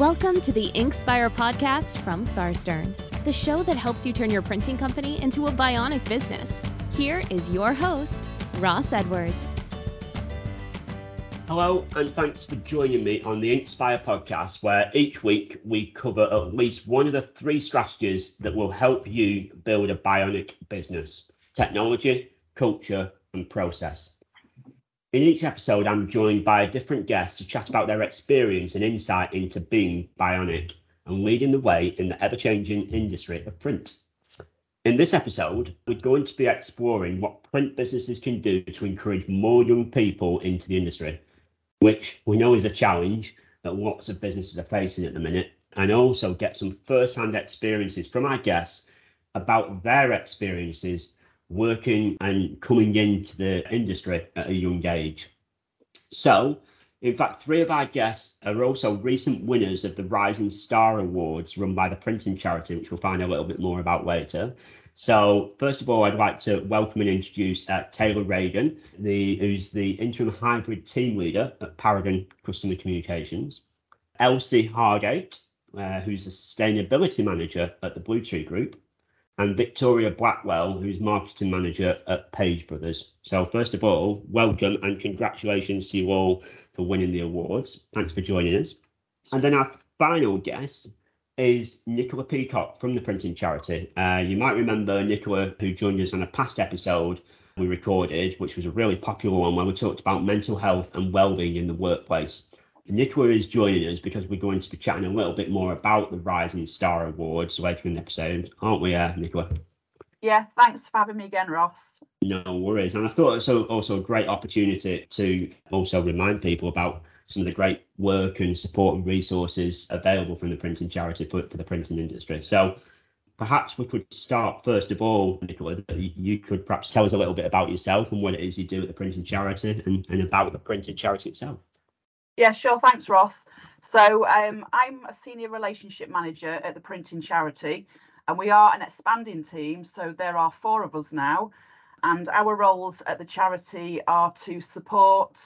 Welcome to the Inkspire podcast from Tharstern, the show that helps you turn your printing company into a bionic business. Here is your host, Ross Edwards. Hello, and thanks for joining me on the Inkspire podcast, where each week we cover at least one of the three strategies that will help you build a bionic business technology, culture, and process. In each episode, I'm joined by a different guest to chat about their experience and insight into being bionic and leading the way in the ever changing industry of print. In this episode, we're going to be exploring what print businesses can do to encourage more young people into the industry, which we know is a challenge that lots of businesses are facing at the minute, and also get some first hand experiences from our guests about their experiences working and coming into the industry at a young age. So, in fact, three of our guests are also recent winners of the Rising Star Awards run by the printing charity, which we'll find a little bit more about later. So, first of all, I'd like to welcome and introduce uh, Tayler Regan, the, who's the interim hybrid team leader at Paragon Customer Communications, Elsie Hargate, uh, who's a sustainability manager at the Bluetree Group, and Victoria Blackwell, who's marketing manager at Page Brothers. So, first of all, welcome and congratulations to you all for winning the awards. Thanks for joining us. And then our final guest is Nicola Peacock from the printing charity. Uh, you might remember Nicola, who joined us on a past episode we recorded, which was a really popular one where we talked about mental health and well-being in the workplace. Nicola is joining us because we're going to be chatting a little bit more about the Rising Star Awards later in the episode, aren't we, uh, Nicola? Yeah, thanks for having me again, Ross. No worries. And I thought it's also a great opportunity to also remind people about some of the great work and support and resources available from the printing charity for, for the printing industry. So perhaps we could start first of all, Nicola, you could perhaps tell us a little bit about yourself and what it is you do at the printing charity and, and about the printing charity itself. Yeah, sure. Thanks, Ross. So um, I'm a senior relationship manager at the printing charity, and we are an expanding team. So there are four of us now, and our roles at the charity are to support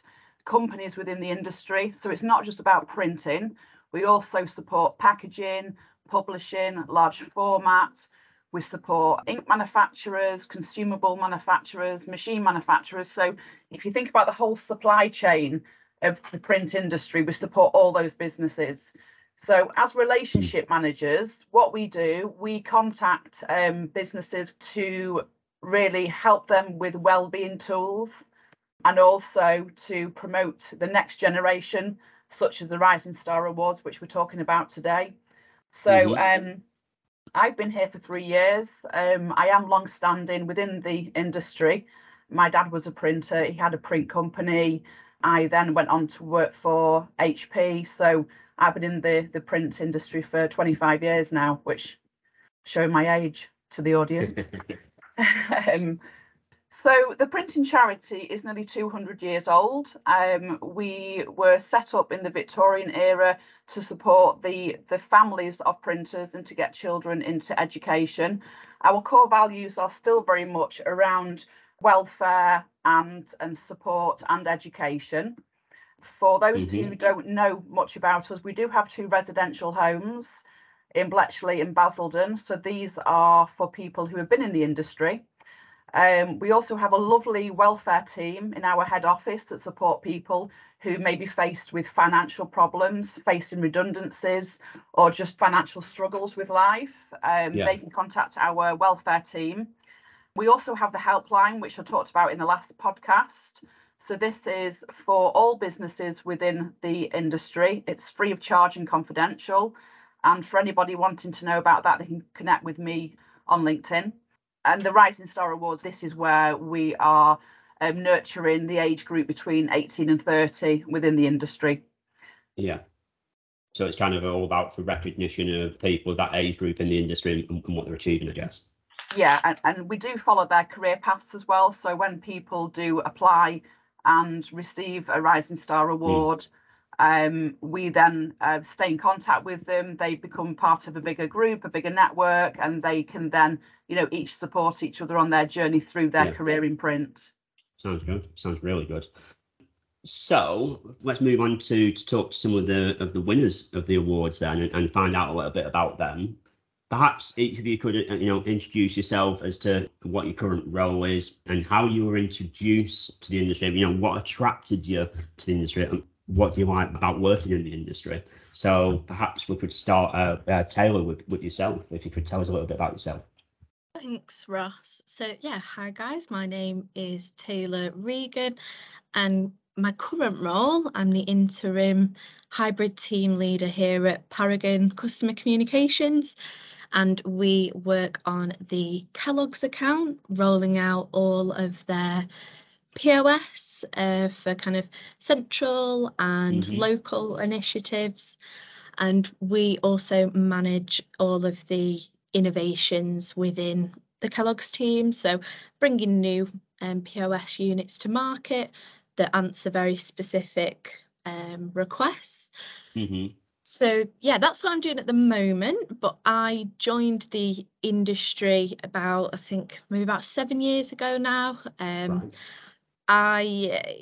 companies within the industry. So it's not just about printing. We also support packaging, publishing, large format. We support ink manufacturers, consumable manufacturers, machine manufacturers. So if you think about the whole supply chain of the print industry, we support all those businesses. So, as relationship managers, what we do, we contact um, businesses to really help them with well-being tools and also to promote the next generation, such as the Rising Star Awards, which we're talking about today. So, mm-hmm. um, I've been here for three years. Um, I am long-standing within the industry. My dad was a printer. He had a print company. I then went on to work for HP. So I've been in the, the print industry for 25 years now, which showing my age to the audience. um, so the printing charity is nearly 200 years old. Um, we were set up in the Victorian era to support the, the families of printers and to get children into education. Our core values are still very much around welfare and and support and education. For those mm-hmm. who don't know much about us, we do have two residential homes in Bletchley and Basildon. So these are for people who have been in the industry. Um, we also have a lovely welfare team in our head office that support people who may be faced with financial problems, facing redundancies, or just financial struggles with life. Um, yeah. They can contact our welfare team. We also have the helpline, which I talked about in the last podcast. So this is for all businesses within the industry. It's free of charge and confidential. And for anybody wanting to know about that, they can connect with me on LinkedIn. And the Rising Star Awards, this is where we are um, nurturing the age group between 18 and 30 within the industry. Yeah. So it's kind of all about for recognition of people that age group in the industry and, and what they're achieving, I guess yeah and, and we do follow their career paths as well so when people do apply and receive a rising star hmm. award mm. um, we then uh, stay in contact with them they become part of a bigger group a bigger network and they can then you know each support each other on their journey through their yeah. career in print sounds good sounds really good So let's move on to to talk to some of the of the winners of the awards then and, and find out a little bit about them. Perhaps each of you could uh, you know introduce yourself as to what your current role is and how you were introduced to the industry. You know what attracted you to the industry and what do you like about working in the industry. So perhaps we could start uh, uh, Taylor with with yourself. If you could tell us a little bit about yourself. Thanks, Ross. So, yeah, hi guys. My name is Tayler Regan, and my current role, I'm the interim hybrid team leader here at Paragon Customer Communications. And we work on the Kellogg's account, rolling out all of their POS uh, for kind of central and Mhm. local initiatives. And we also manage all of the innovations within the Kellogg's team. So bringing new um, POS units to market that answer very specific um, requests. hmm So yeah, that's what I'm doing at the moment. But I joined the industry about, I think, maybe about seven years ago now. Um, Right. I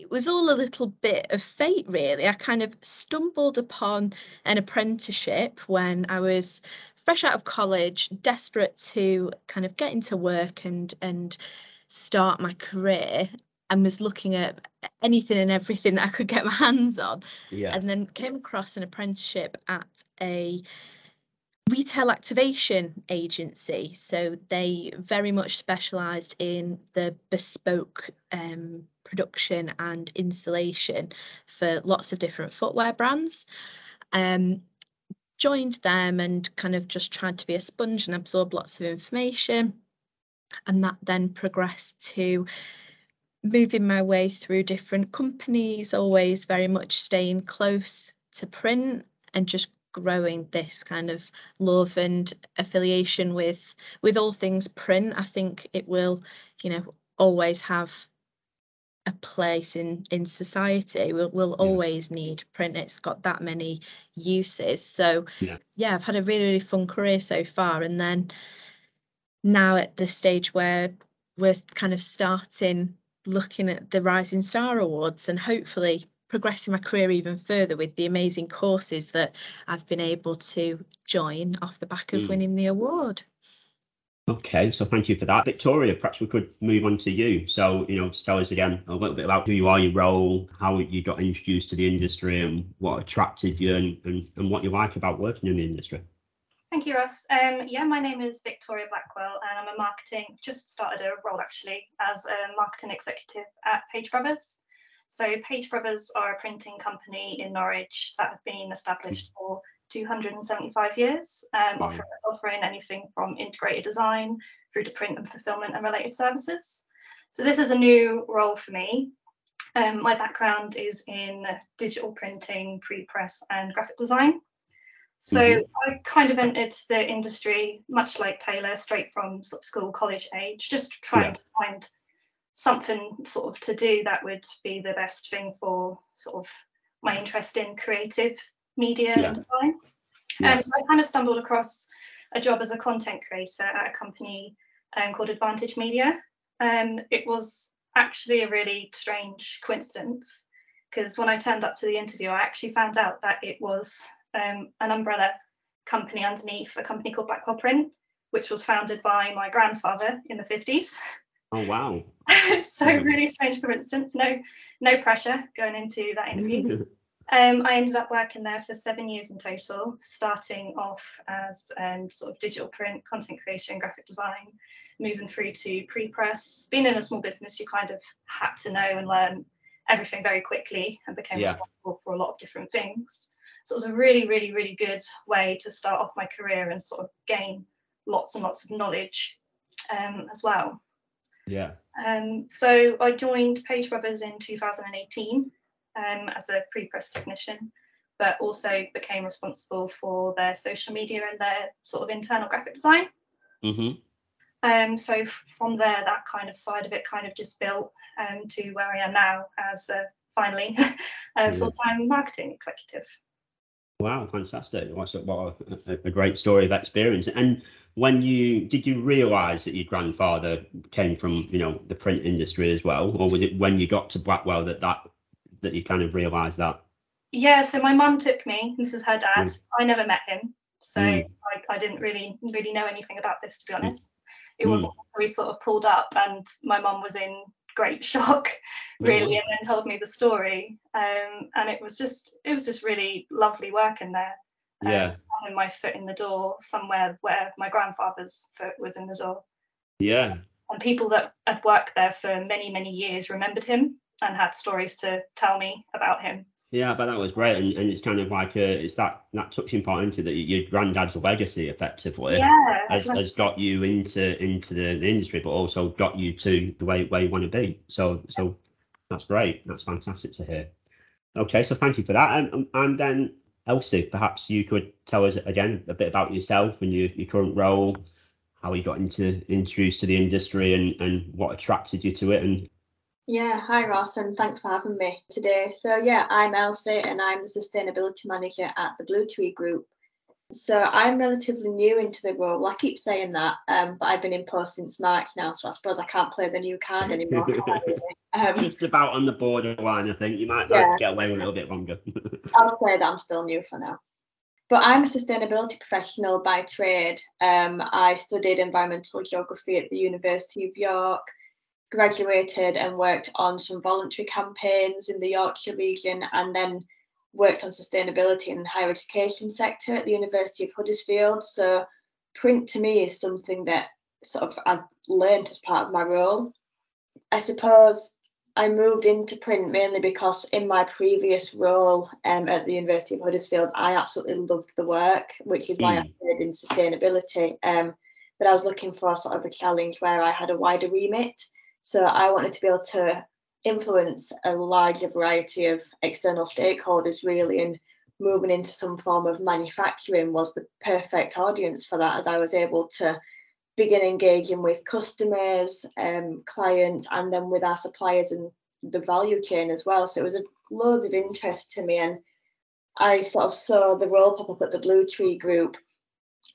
it was all a little bit of fate, really. I kind of stumbled upon an apprenticeship when I was fresh out of college, desperate to kind of get into work and and start my career, and was looking at anything and everything that I could get my hands on Yeah. and then came across an apprenticeship at a retail activation agency. So they very much specialised in the bespoke um, production and installation for lots of different footwear brands. Um, joined them and kind of just tried to be a sponge and absorb lots of information. And that then progressed to moving my way through different companies, always very much staying close to print and just growing this kind of love and affiliation with with all things print. I think it will, you know, always have a place in in society. We'll we'll Yeah. always need print. It's got that many uses. So Yeah. yeah, I've had a really, really fun career so far. And then now at the stage where we're kind of starting looking at the Rising Star Awards and hopefully progressing my career even further with the amazing courses that I've been able to join off the back of Mm. winning the award. Okay, so thank you for that. Victoria, perhaps we could move on to you. So, you know, just tell us again a little bit about who you are, your role, how you got introduced to the industry and what attracted you and, and, and what you like about working in the industry. Thank you, Ross. Um, yeah, my name is Victoria Blackwell, and I'm a marketing. Just started a role actually as a marketing executive at Page Brothers. So Page Brothers are a printing company in Norwich that have been established for 275 years, um, Wow. offer, offering anything from integrated design through to print and fulfillment and related services. So this is a new role for me. Um, my background is in digital printing, pre-press, and graphic design. So Mhm. I kind of entered the industry much like Taylor, straight from sort of school, college age, just trying Yeah. to find something sort of to do that would be the best thing for sort of my interest in creative media Yeah. and design. Yeah. Um, so I kind of stumbled across a job as a content creator at a company um, called Advantage Media. Um, it was actually a really strange coincidence because when I turned up to the interview, I actually found out that it was um, an umbrella company underneath a company called Blackwell Print, which was founded by my grandfather in the 50s. Oh, wow. so really strange coincidence. No, no pressure going into that interview. Um, I ended up working there for seven years in total, starting off as um, sort of digital print, content creation, graphic design, moving through to pre-press. Being in a small business, you kind of had to know and learn everything very quickly and became Yeah. responsible for a lot of different things. So it was a really, really, really good way to start off my career and sort of gain lots and lots of knowledge um, as well. yeah. Um, so I joined Page Brothers in 2018 um, as a pre-press technician, but also became responsible for their social media and their sort of internal graphic design. hmm Um, so from there, that kind of side of it kind of just built um, to where I am now as a, finally a Yes. full-time marketing executive. Wow, fantastic. What a, what a, a great story of experience. And when you did you realize that your grandfather came from, you know, the print industry as well? Or was it when you got to Blackwell that that that you kind of realised that? Yeah, so my mum took me. This is her dad. Mm. I never met him, so Mm. I, I didn't really really know anything about this to be Mm. honest. It was we sort of pulled up, and my mum was in great shock, really, and then told me the story. Um, and it was just it was just really lovely working there. um, Yeah, having my foot in the door somewhere where my grandfather's foot was in the door. yeah, And people that had worked there for many, many years remembered him and had stories to tell me about him. Yeah. But that was great, and, and it's kind of like a, it's that that touching point into that your granddad's legacy effectively. Yeah. has, has got you into into the, the industry, but also got you to the way where you want to be. So so that's great. That's fantastic to hear. Okay, so thank you for that. And um, and then Elsie, perhaps you could tell us again a bit about yourself and your, your current role, how you got into introduced to the industry and and what attracted you to it and Yeah, hi Ross, and thanks for having me today. So, yeah, I'm Elsie and I'm the Sustainability Manager at the Bluetree Group. So, I'm relatively new into the role. I keep saying that, um, but I've been in post since March now, so I suppose I can't play the new card anymore. Um, just about on the borderline. I think you might, Yeah. get away with a little bit longer. I'll say that I'm still new for now. But I'm a sustainability professional by trade. Um, I studied environmental geography at the University of York, graduated and worked on some voluntary campaigns in the Yorkshire region, and then worked on sustainability in the higher education sector at the University of Huddersfield. So, print to me is something that sort of I've learned as part of my role. I suppose I moved into print mainly because in my previous role um, at the University of Huddersfield, I absolutely loved the work, which is why I stayed in sustainability. Um, but I was looking for sort of a challenge where I had a wider remit. So I wanted to be able to influence a larger variety of external stakeholders, really, and moving into some form of manufacturing was the perfect audience for that, as I was able to begin engaging with customers, um, clients, and then with our suppliers and the value chain as well. So it was a loads of interest to me, and I sort of saw the role pop up at the Bluetree Group.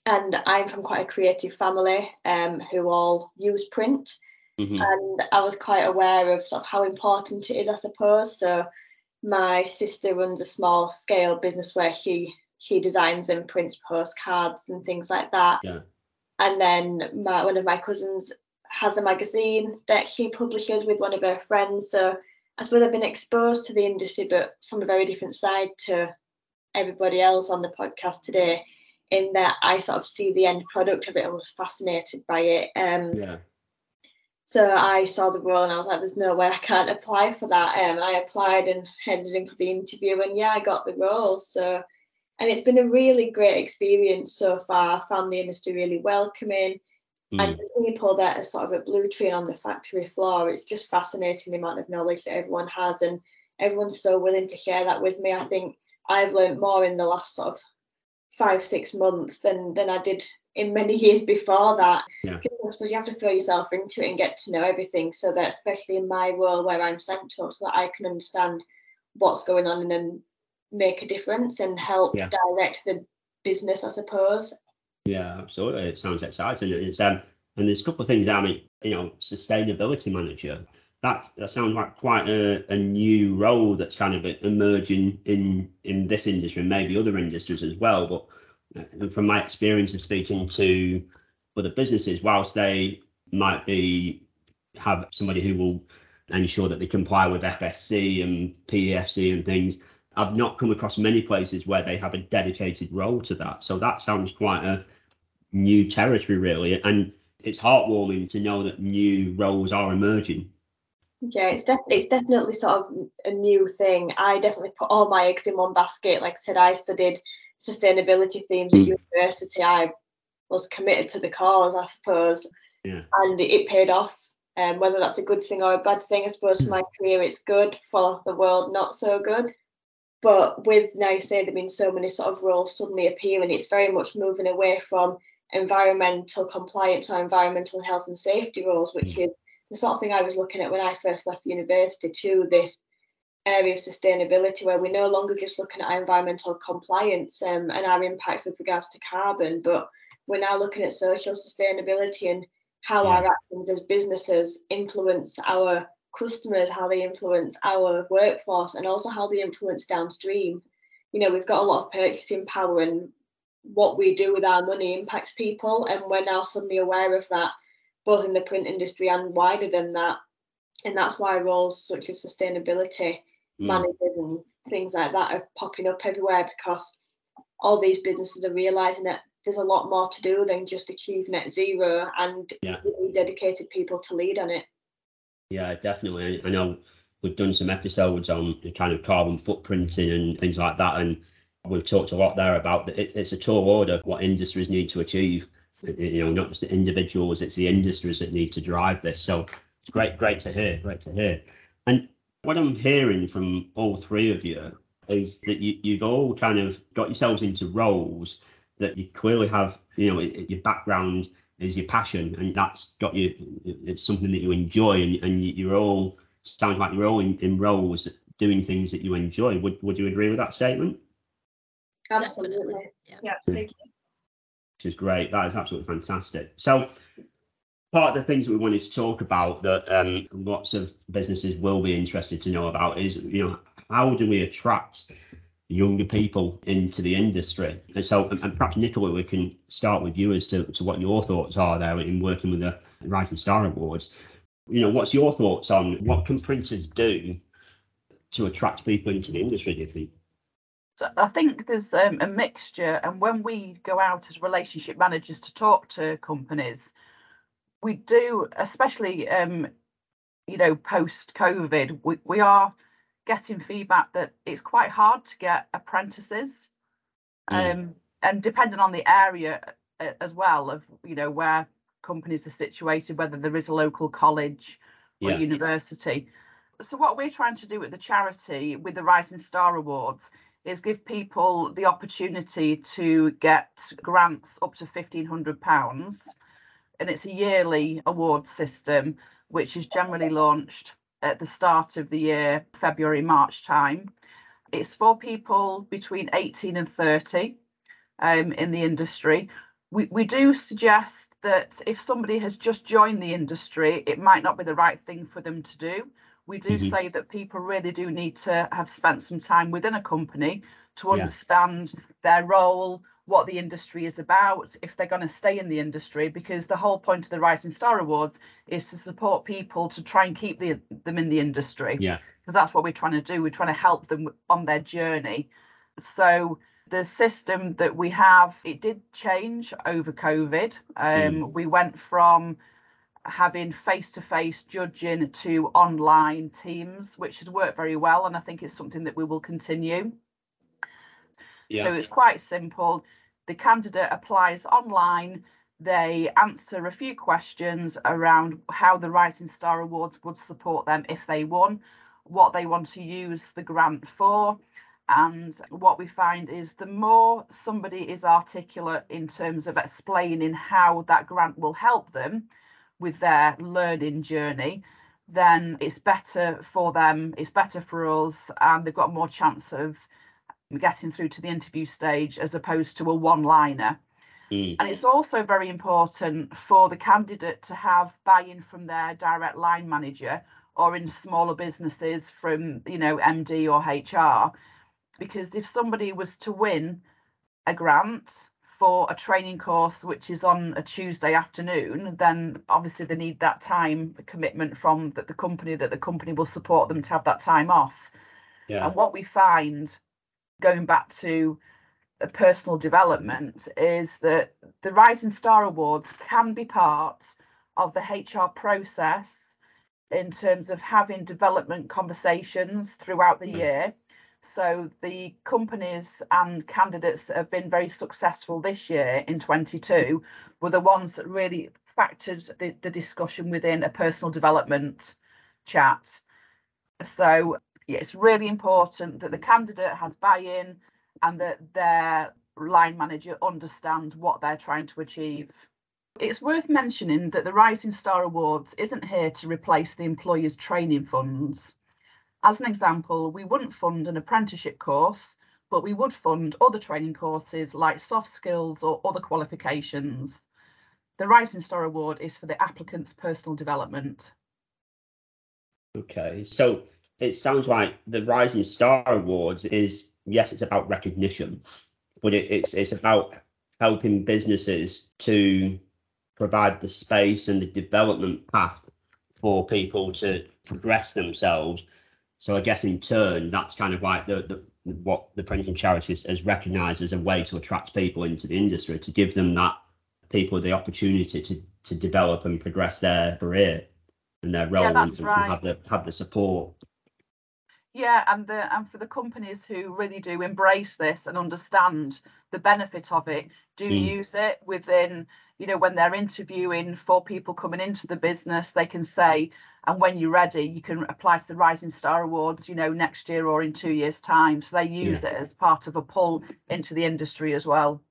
And I'm from quite a creative family um, who all use print, Mhm. and I was quite aware of sort of how important it is, I suppose. So my sister runs a small scale business where she she designs and prints postcards and things like that. Yeah. And then my one of my cousins has a magazine that she publishes with one of her friends. So I suppose I've been exposed to the industry, but from a very different side to everybody else on the podcast today, in that I sort of see the end product of it and was fascinated by it. Um, Yeah. So I saw the role and I was like, there's no way I can't apply for that. Um, I applied and headed in for the interview and yeah, I got the role. So, and it's been a really great experience so far. I found the industry really welcoming. And Mm. the people that are sort of at Bluetree on the factory floor, it's just fascinating the amount of knowledge that everyone has. And everyone's so willing to share that with me. I think I've learned more in the last sort of five, six months than, than I did in many years before that. Yeah. I suppose you have to throw yourself into it and get to know everything so that especially in my role where I'm central so that I can understand what's going on and then make a difference and help Yeah. direct the business, I suppose. Yeah, absolutely. It sounds exciting. It's um, and there's a couple of things. I mean, you know, sustainability manager. That that sounds like quite a, a new role that's kind of emerging in in this industry and maybe other industries as well. But uh, from my experience of speaking to other businesses, whilst they might be have somebody who will ensure that they comply with FSC and PEFC and things, I've not come across many places where they have a dedicated role to that. So that sounds quite a new territory, really. And it's heartwarming to know that new roles are emerging. Yeah, it's definitely it's definitely sort of a new thing. I definitely put all my eggs in one basket. Like I said, I studied sustainability themes at Mm. university. I was committed to the cause, I suppose, Yeah. and it paid off. Um, whether that's a good thing or a bad thing, I suppose for my career, it's good. For the world, not so good. But with now you say there been so many sort of roles suddenly appearing, it's very much moving away from environmental compliance or environmental health and safety roles, which is the sort of thing I was looking at when I first left university to this area of sustainability where we're no longer just looking at our environmental compliance um, and our impact with regards to carbon, but we're now looking at social sustainability and how Yeah. our actions as businesses influence our customers, how they influence our workforce, and also how they influence downstream. You know, we've got a lot of purchasing power, and what we do with our money impacts people, and we're now suddenly aware of that, both in the print industry and wider than that. And that's why roles such as sustainability mm. managers and things like that are popping up everywhere because all these businesses are realizing that there's a lot more to do than just achieve net zero and yeah. dedicated people to lead on it. Yeah, definitely. I know we've done some episodes on the kind of carbon footprinting and things like that, and we've talked a lot there about that it, it's a tall order what industries need to achieve. You know, not just the individuals, it's the industries that need to drive this. So it's great, great to hear, great to hear. And what I'm hearing from all three of you is that you, you've all kind of got yourselves into roles that you clearly have, you know, your background is your passion and that's got you, it's something that you enjoy and, and you're all, sounds like you're all in, in roles doing things that you enjoy. Would, would you agree with that statement? Absolutely. Yeah, yeah absolutely. Which is great. That is absolutely fantastic. So part of the things that we wanted to talk about that um, lots of businesses will be interested to know about is, you know, how do we attract younger people into the industry? And so, and, perhaps Nicola, we can start with you as to, to what your thoughts are there in working with the Rising Star Awards. You know, what's your thoughts on what can printers do to attract people into the industry, do you think? So I think there's um, a mixture, and when we go out as relationship managers to talk to companies, we do, especially um, you know, post COVID, we, we are getting feedback that it's quite hard to get apprentices. Mm. Um, and depending on the area uh, as well of you know where companies are situated, whether there is a local college or yeah. university. So what we're trying to do at the charity with the Rising Star Awards is give people the opportunity to get grants up to £1,500. And it's a yearly award system, which is generally launched at the start of the year, February, March time. It's for people between 18 and 30 um, in the industry. We, we do suggest that if somebody has just joined the industry, it might not be the right thing for them to do we do mm-hmm. say that people really do need to have spent some time within a company to understand yeah. their role, what the industry is about, if they're going to stay in the industry, because the whole point of the Rising Star Awards is to support people to try and keep the, them in the industry. Yeah. Because that's what we're trying to do. We're trying to help them on their journey. So the system that we have, it did change over COVID. Um, mm. We went from having face-to-face judging to online teams, which has worked very well, and I think it's something that we will continue. Yeah. So it's quite simple. The candidate applies online. They answer a few questions around how the Rising Star Awards would support them if they won, what they want to use the grant for. And what we find is the more somebody is articulate in terms of explaining how that grant will help them, with their learning journey, then it's better for them, it's better for us, and they've got more chance of getting through to the interview stage as opposed to a one liner. Mm. And it's also very important for the candidate to have buy in from their direct line manager or in smaller businesses from, you know, MD or HR. Because if somebody was to win a grant for a training course which is on a Tuesday afternoon, then obviously they need that time commitment from the, the company that the company will support them to have that time off. Yeah. And what we find going back to personal development is that the Rising Star Awards can be part of the HR process in terms of having development conversations throughout the mm. year so the companies and candidates that have been very successful this year in 22 were the ones that really factored the, the discussion within a personal development chat. So it's really important that the candidate has buy-in and that their line manager understands what they're trying to achieve. It's worth mentioning that the Rising Star Awards isn't here to replace the employer's training funds. As an example, we wouldn't fund an apprenticeship course, but we would fund other training courses like soft skills or other qualifications. The Rising Star Award is for the applicant's personal development. Okay, so it sounds like the Rising Star Awards is yes, it's about recognition, but it, it's it's about helping businesses to provide the space and the development path for people to progress themselves. So I guess in turn, that's kind of like the, the what the printing charities has recognised as a way to attract people into the industry, to give them that people the opportunity to to develop and progress their career and their role Yeah, and, and right. have the have the support. Yeah, and the and for the companies who really do embrace this and understand the benefit of it, do Mm. use it within, you know, when they're interviewing for people coming into the business, they can say, and when you're ready, you can apply to the Rising Star Awards, you know, next year or in two years' time. So they use it as part of a pull into the industry as well.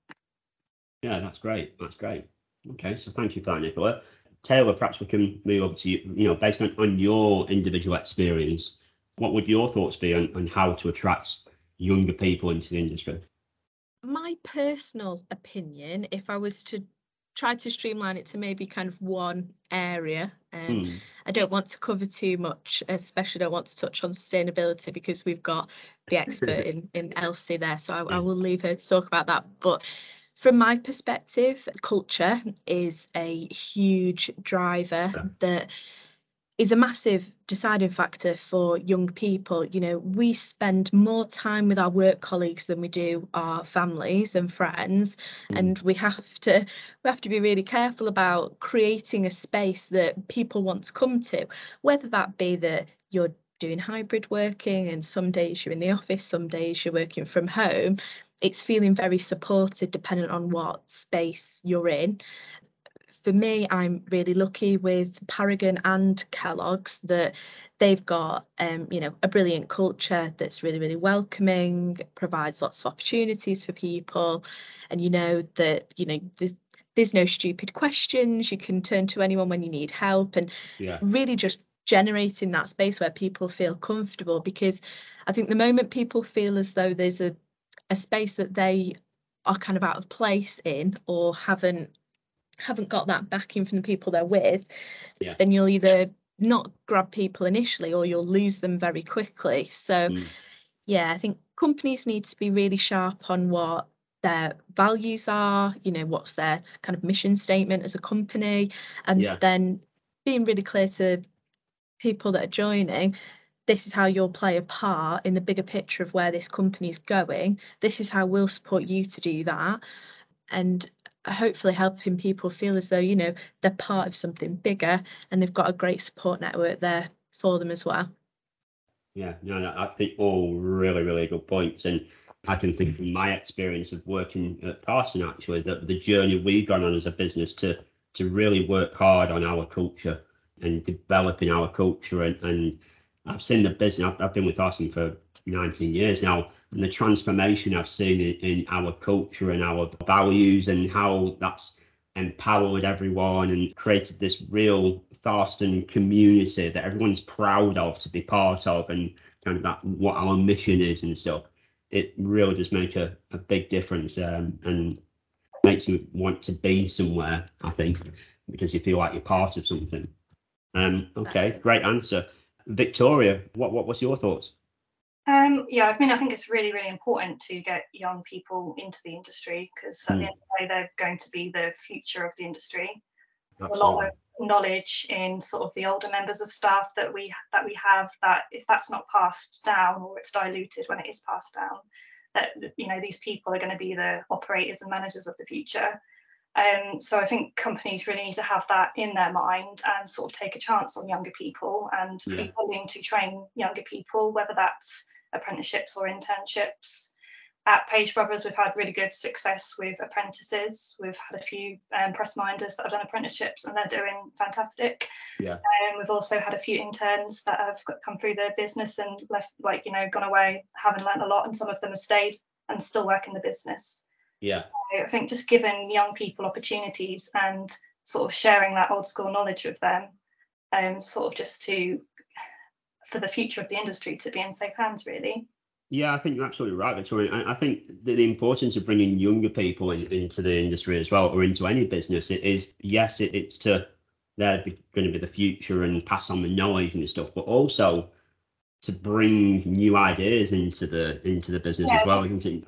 Yeah, that's great. That's great. Okay, so thank you for that, Nicola. Taylor, perhaps we can move over to you. You know, based on, on your individual experience, what would your thoughts be on, on how to attract younger people into the industry? My personal opinion, if I was to try to streamline it to maybe kind of one area, um, Hmm, I don't want to cover too much, especially don't want to touch on sustainability because we've got the expert in, in Elsie there. So I, I will leave her to talk about that. But from my perspective, culture is a huge driver Yeah. that is a massive deciding factor for young people. You know, we spend more time with our work colleagues than we do our families and friends, Mm. and we have to we have to be really careful about creating a space that people want to come to, whether that be that you're doing hybrid working and some days you're in the office, some days you're working from home. It's feeling very supported depending on what space you're in for me, I'm really lucky with Paragon and Kellogg's that they've got, um, you know, a brilliant culture that's really, really welcoming, provides lots of opportunities for people, and you know that you know there's, there's no stupid questions. You can turn to anyone when you need help, and yeah, really just generating that space where people feel comfortable. Because I think the moment people feel as though there's a a space that they are kind of out of place in or haven't haven't got that backing from the people they're with, Yeah. then you'll either not grab people initially or you'll lose them very quickly. So, Mm. yeah, I think companies need to be really sharp on what their values are, you know, what's their kind of mission statement as a company, and Yeah. then being really clear to people that are joining. This is how you'll play a part in the bigger picture of where this company's going. This is how we'll support you to do that. And hopefully helping people feel as though you know they're part of something bigger and they've got a great support network there for them as well yeah. No, no, I think all really, really good points. And I can think from my experience of working at Tharstern actually that the journey we've gone on as a business to to really work hard on our culture and developing our culture and, and I've seen the business I've, I've been with Tharstern for 19 years now and the transformation I've seen in, in our culture and our values and how that's empowered everyone and created this real Tharstern community that everyone's proud of to be part of and kind of that what our mission is and stuff. It really does make a, a big difference um, and makes you want to be somewhere, I think, because you feel like you're part of something. Um, okay, great answer. Victoria, what, what was your thoughts? Um, yeah, I mean, I think it's really, really important to get young people into the industry because at Mm. the end of the day, they're going to be the future of the industry. a lot of knowledge in sort of the older members of staff that we that we have that if that's not passed down or it's diluted when it is passed down that you know these people are going to be the operators and managers of the future um, so I think companies really need to have that in their mind and sort of take a chance on younger people and Yeah. be willing to train younger people, whether that's apprenticeships or internships. At Page Brothers, we've had really good success with apprentices. We've had a few um, press minders that have done apprenticeships and they're doing fantastic. Yeah. And we've also had a few interns that have come through the business and left, like, you know, gone away, having learned a lot, and some of them have stayed and still work in the business. Yeah, I think just giving young people opportunities and sort of sharing that old school knowledge with them, um, sort of just to for the future of the industry to be in safe hands, really. Yeah, I think you're absolutely right, Victoria. I, I think the, the importance of bringing younger people in, into the industry as well, or into any business, it is yes, it, it's to they're going to be the future and pass on the knowledge and stuff, but also to bring new ideas into the into the business yeah. as well. Into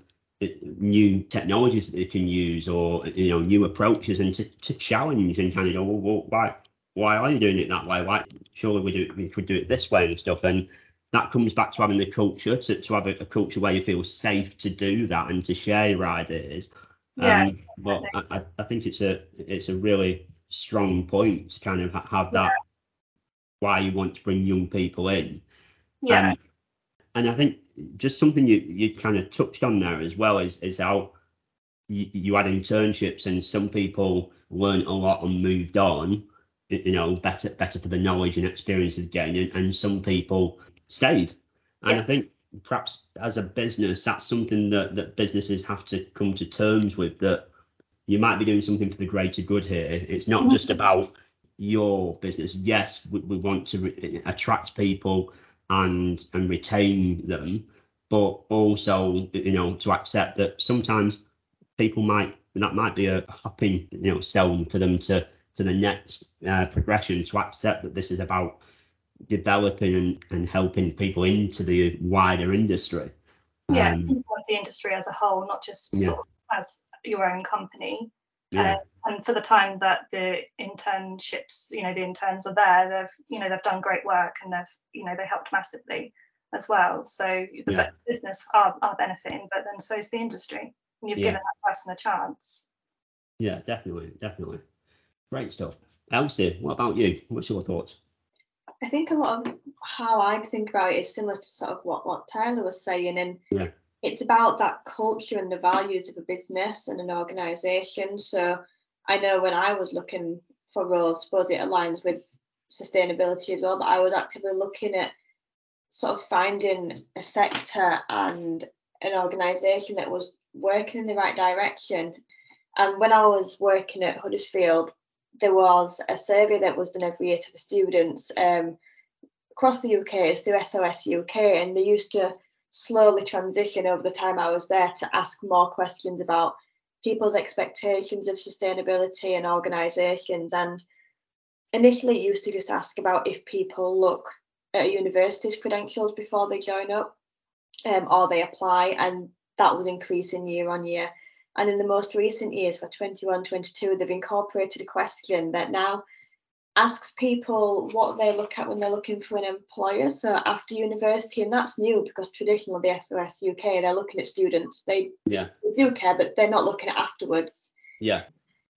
new technologies that they can use or you know new approaches and to, to challenge and kind of go well, well why why are you doing it that way? Why surely we do we could do it this way and stuff. And that comes back to having the culture to, to have a, a culture where you feel safe to do that and to share your ideas. Yeah, um, but I, I think it's a it's a really strong point to kind of have that yeah. why you want to bring young people in. Yeah. Um, and I think just something you you kind of touched on there as well is is how you, you had internships and some people learned a lot and moved on you know better better for the knowledge and experience of getting and, and some people stayed and yeah. i think perhaps as a business that's something that that businesses have to come to terms with that you might be doing something for the greater good here it's not mm-hmm. just about your business yes we, we want to re- attract people and and retain them but also you know to accept that sometimes people might that might be a hopping you know stone for them to to the next uh, progression to accept that this is about developing and, and helping people into the wider industry yeah um, the industry as a whole not just yeah. sort of as your own company yeah. Uh, and for the time that the internships you know the interns are there they've you know they've done great work and they've you know they helped massively as well so the yeah. business are, are benefiting but then so is the industry and you've yeah. given that person a chance yeah definitely definitely great stuff elsie what about you what's your thoughts i think a lot of how i think about it is similar to sort of what what tyler was saying and yeah it's about that culture and the values of a business and an organization. So I know when I was looking for roles, I suppose it aligns with sustainability as well, but I was actively looking at sort of finding a sector and an organization that was working in the right direction. And when I was working at Huddersfield, there was a survey that was done every year to the students um, across the UK. It's through SOS UK, and they used to slowly transition over the time I was there to ask more questions about people's expectations of sustainability and organisations. And initially, it used to just ask about if people look at university's credentials before they join up um, or they apply, and that was increasing year on year. And in the most recent years, for 21, 22, they've incorporated a question that now asks people what they look at when they're looking for an employer. So after university, and that's new because traditionally the SOS UK they're looking at students. They, yeah. they do care, but they're not looking at afterwards. Yeah.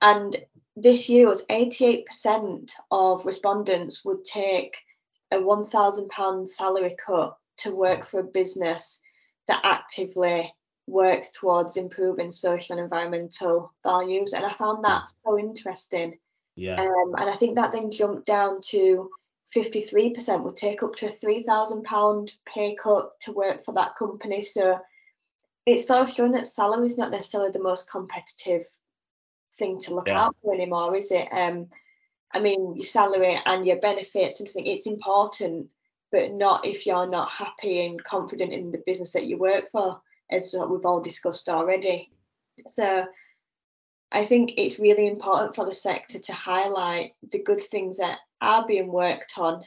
And this year was 88% of respondents would take a £1,000 salary cut to work for a business that actively works towards improving social and environmental values. And I found that so interesting yeah. Um, and I think that then jumped down to 53% would take up to a £3,000 pay cut to work for that company. So it's sort of showing that salary is not necessarily the most competitive thing to look yeah. out for anymore, is it? Um, I mean, your salary and your benefits and everything, it's important, but not if you're not happy and confident in the business that you work for, as we've all discussed already. So I think it's really important for the sector to highlight the good things that are being worked on.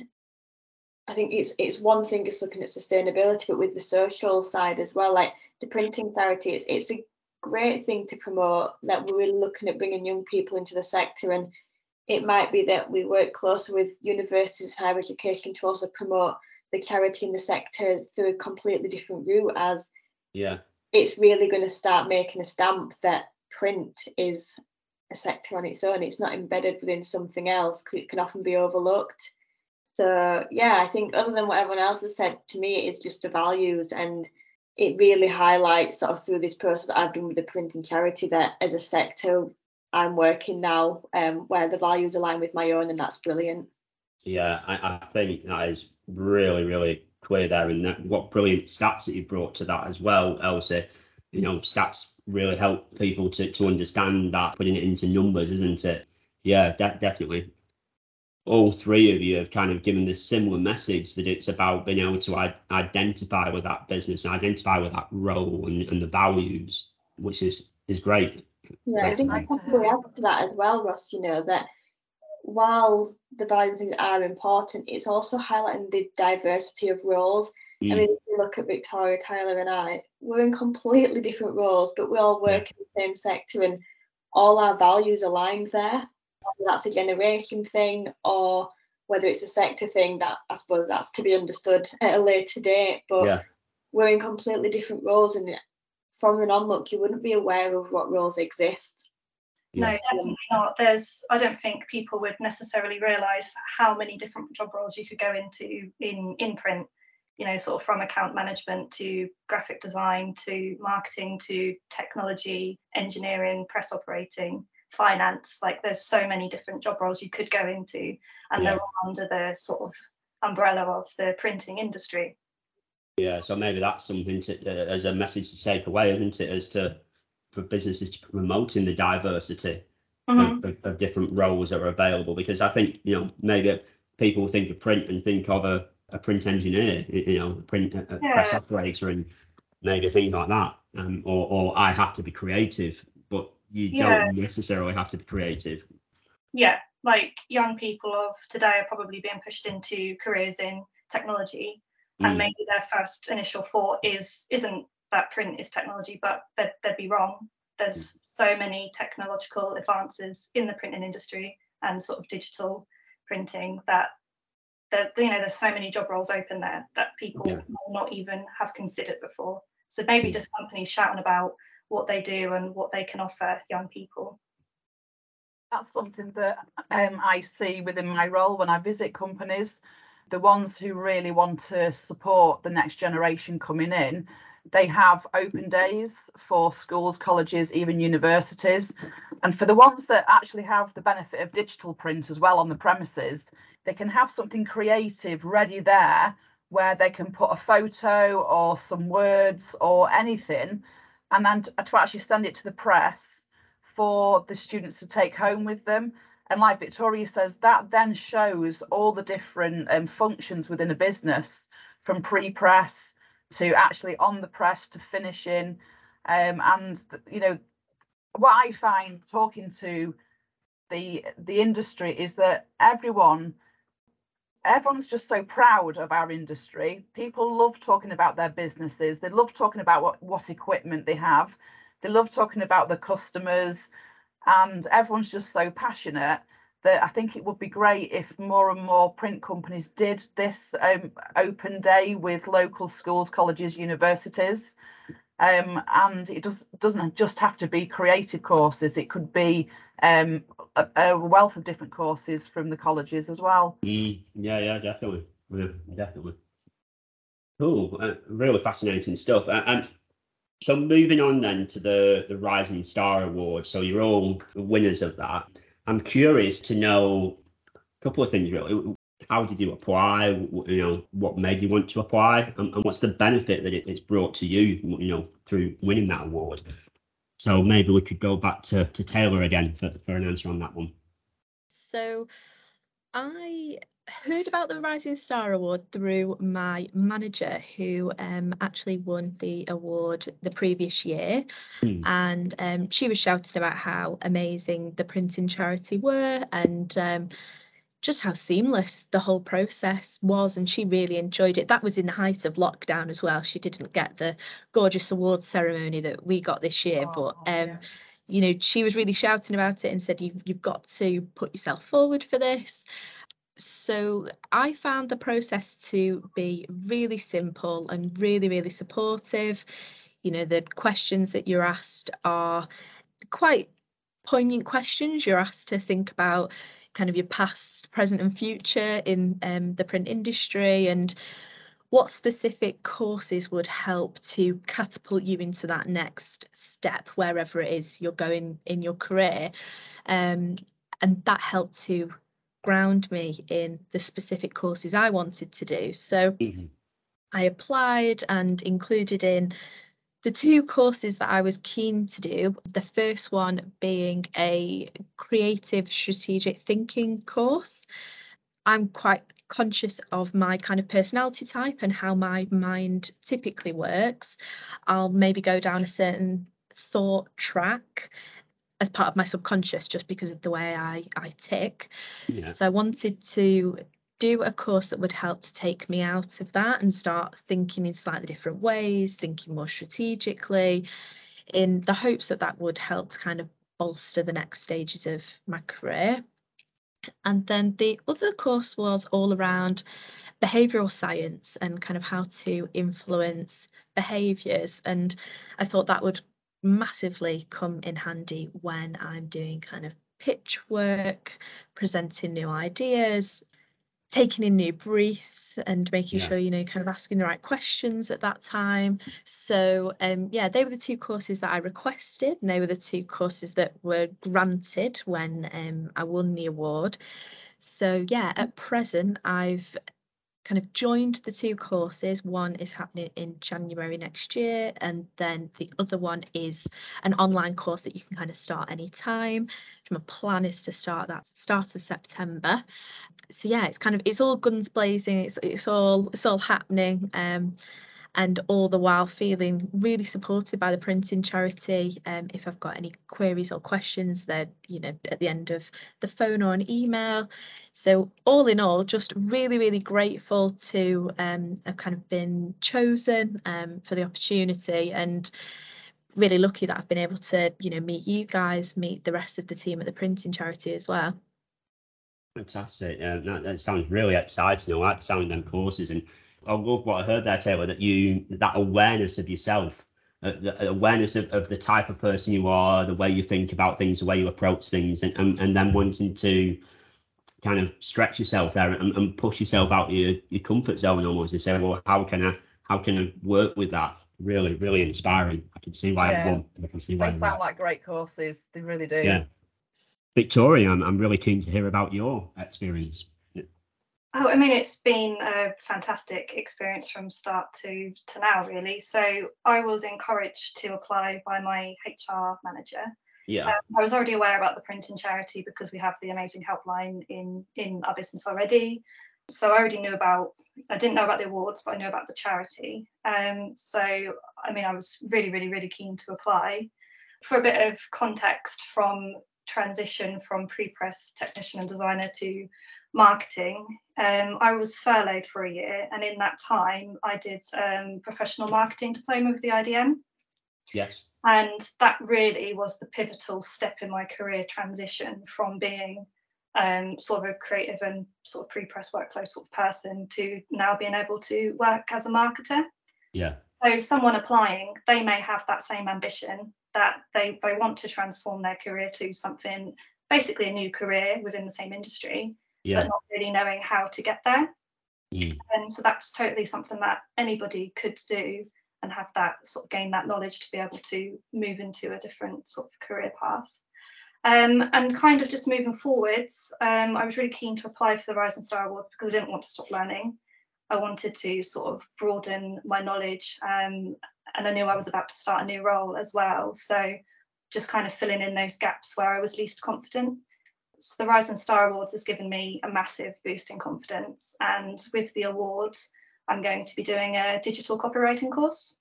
I think it's it's one thing just looking at sustainability, but with the social side as well, like the printing charity, it's it's a great thing to promote that we're really looking at bringing young people into the sector and it might be that we work closer with universities and higher education to also promote the charity in the sector through a completely different route as yeah it's really going to start making a stamp that print is a sector on its own. It's not embedded within something else because it can often be overlooked. So yeah, I think other than what everyone else has said, to me it is just the values and it really highlights sort of through this process I've done with the printing charity that as a sector I'm working now um, where the values align with my own and that's brilliant. Yeah, I, I think that is really, really clear there and that, what brilliant stats that you brought to that as well, Elsie. You know, stats really help people to, to understand that, putting it into numbers, isn't it? Yeah, de- definitely. All three of you have kind of given this similar message that it's about being able to I- identify with that business and identify with that role and, and the values, which is is great. Yeah, I think I probably add to that as well, Ross. You know that while the value things are important, it's also highlighting the diversity of roles. Mm. I mean, if you look at Victoria, Tyler, and I, we're in completely different roles, but we all work yeah. in the same sector and all our values aligned there. Whether that's a generation thing or whether it's a sector thing, that I suppose that's to be understood at a later date. But yeah. we're in completely different roles, and from an non-look, you wouldn't be aware of what roles exist. No, definitely not. There's, I don't think people would necessarily realise how many different job roles you could go into in in print. You know, sort of from account management to graphic design to marketing to technology, engineering, press operating, finance. Like, there's so many different job roles you could go into, and yeah. they're all under the sort of umbrella of the printing industry. Yeah, so maybe that's something to, uh, as a message to take away, isn't it? As to for businesses to promoting the diversity mm-hmm. of, of, of, different roles that are available because I think you know maybe people think of print and think of a, a print engineer you know a print a, yeah. press operator and maybe things like that um, or, or I have to be creative but you yeah. don't necessarily have to be creative yeah like young people of today are probably being pushed into careers in technology and mm. maybe their first initial thought is isn't that print is technology, but they'd, they'd be wrong. There's so many technological advances in the printing industry and sort of digital printing that there, you know there's so many job roles open there that people yeah. might not even have considered before. So maybe just companies shouting about what they do and what they can offer young people. That's something that um, I see within my role when I visit companies. The ones who really want to support the next generation coming in, they have open days for schools, colleges, even universities. And for the ones that actually have the benefit of digital print as well on the premises, they can have something creative ready there where they can put a photo or some words or anything and then to, actually send it to the press for the students to take home with them. And like Victoria says, that then shows all the different um, functions within a business from pre-press to actually on the press to finishing. Um, and you know, what I find talking to the the industry is that everyone everyone's just so proud of our industry. People love talking about their businesses. They love talking about what, what equipment they have. They love talking about the customers. And everyone's just so passionate that I think it would be great if more and more print companies did this um, open day with local schools, colleges, universities. Um, and it does, doesn't just have to be creative courses, it could be um, a, a, wealth of different courses from the colleges as well. Mm, yeah, yeah, definitely. Yeah, definitely. Cool, uh, really fascinating stuff. Uh, and so moving on then to the, the Rising Star Award. So you're all winners of that. I'm curious to know a couple of things really. How did you apply? You know, what made you want to apply, and, and what's the benefit that it, it's brought to you? You know, through winning that award. So maybe we could go back to, to Tayler again for, for an answer on that one. So I heard about the Rising Star Award through my manager, who um, actually won the award the previous year. Mm. And um, she was shouting about how amazing the printing charity were and um, just how seamless the whole process was. And she really enjoyed it. That was in the height of lockdown as well. She didn't get the gorgeous award ceremony that we got this year, oh, but. Um, yeah you know, she was really shouting about it and said, you've, you've got to put yourself forward for this so I found the process to be really simple and really, really supportive. You know, the questions that you're asked are quite poignant questions. You're asked to think about kind of your past, present, and future in um, the print industry and what specific courses would help to catapult you into that next step, wherever it is you're going in your career. Um, and that helped to ground me in the specific courses I wanted to do. So mm-hmm. I applied and included in the two courses that I was keen to do. The first one being a creative strategic thinking course. I'm quite conscious of my kind of personality type and how my mind typically works. I'll maybe go down a certain thought track as part of my subconscious just because of the way I, I tick. Yeah. So I wanted to do a course that would help to take me out of that and start thinking in slightly different ways, thinking more strategically, in the hopes that that would help to kind of bolster the next stages of my career. And then the other course was all around behavioral science and kind of how to influence behaviors. And I thought that would massively come in handy when I'm doing kind of pitch work, presenting new ideas, taking in new briefs and making Yeah. sure you know kind of asking the right questions at that time so um yeah they were the two courses that i requested and they were the two courses that were granted when um i won the award so yeah at present i've kind of joined the two courses. One is happening in January next year, and then the other one is an online course that you can kind of start anytime. My plan is to start that start of September. So yeah, it's kind of it's all guns blazing. It's it's all it's all happening. Um, and all the while feeling really supported by the printing charity. Um, if I've got any queries or questions, they're you know at the end of the phone or an email. So all in all, just really really grateful to um, have kind of been chosen um, for the opportunity and really lucky that I've been able to you know meet you guys, meet the rest of the team at the printing charity as well. Fantastic. Yeah, that, that sounds really exciting. I like the sound of them courses, and I love what I heard there, Tayler. That you that awareness of yourself, uh, the awareness of, of the type of person you are, the way you think about things, the way you approach things, and and, and then wanting to kind of stretch yourself there and, and push yourself out your your comfort zone almost. To say, well, how can I how can I work with that? Really, really inspiring. I can see why Yeah. I won. I can see why. They sound like great courses. They really do. Yeah. Victoria, I'm, I'm really keen to hear about your experience. Oh, I mean, it's been a fantastic experience from start to to now, really. So I was encouraged to apply by my HR manager. Yeah. Um, I was already aware about the printing charity because we have the amazing helpline in in our business already. So I already knew about. I didn't know about the awards, but I knew about the charity. Um, so I mean, I was really, really, really keen to apply. For a bit of context, from transition from pre-press technician and designer to marketing, um, I was furloughed for a year, and in that time, I did um, professional marketing diploma with the IDM. Yes. And that really was the pivotal step in my career transition from being um, sort of a creative and sort of pre-press workflow sort of person to now being able to work as a marketer. Yeah. So someone applying, they may have that same ambition that they, they want to transform their career to something, basically a new career within the same industry, Yeah. but not really knowing how to get there. Mm. And so that's totally something that anybody could do and have that sort of gain that knowledge to be able to move into a different sort of career path. Um, and kind of just moving forwards, um, I was really keen to apply for the Rising Star Award because I didn't want to stop learning. I wanted to sort of broaden my knowledge, um, and I knew I was about to start a new role as well. So just kind of filling in those gaps where I was least confident. So the Rising Star Awards has given me a massive boost in confidence, and with the award, I'm going to be doing a digital copywriting course.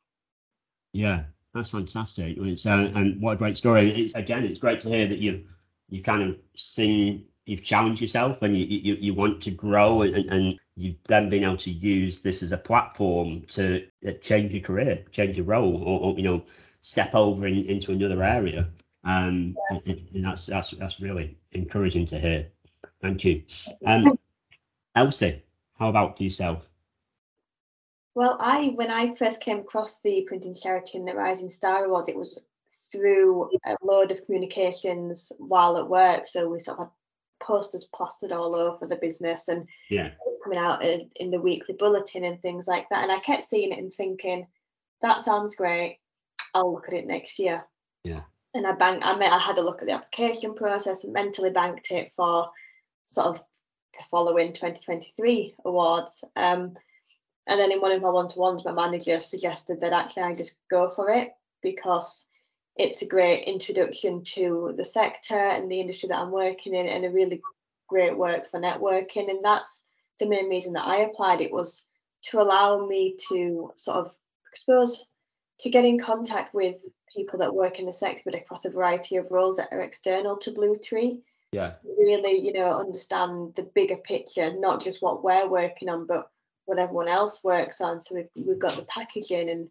Yeah, that's fantastic. It's, uh, and what a great story. It's, again, it's great to hear that you've you kind of seen you've challenged yourself and you you, you want to grow and, and you've then been able to use this as a platform to uh, change your career, change your role, or, or you know, step over in, into another area. Um, and, and that's that's that's really encouraging to hear. Thank you. Um, Elsie, how about for yourself? Well, I when I first came across the printing charity and the Rising Star Award, it was through a load of communications while at work. So we sort of had posters plastered all over the business and Yeah. coming out in, in the weekly bulletin and things like that. And I kept seeing it and thinking, that sounds great. I'll look at it next year. Yeah. And I banked. I mean, I had a look at the application process and mentally banked it for sort of the following 2023 awards. Um, and then in one of my one to ones, my manager suggested that actually I just go for it because it's a great introduction to the sector and the industry that I'm working in, and a really great work for networking. And that's the main reason that I applied. It was to allow me to sort of, I suppose, to get in contact with people that work in the sector, but across a variety of roles that are external to Bluetree. Yeah. Really, you know, understand the bigger picture, not just what we're working on, but what everyone else works on. So we've, we've got the packaging and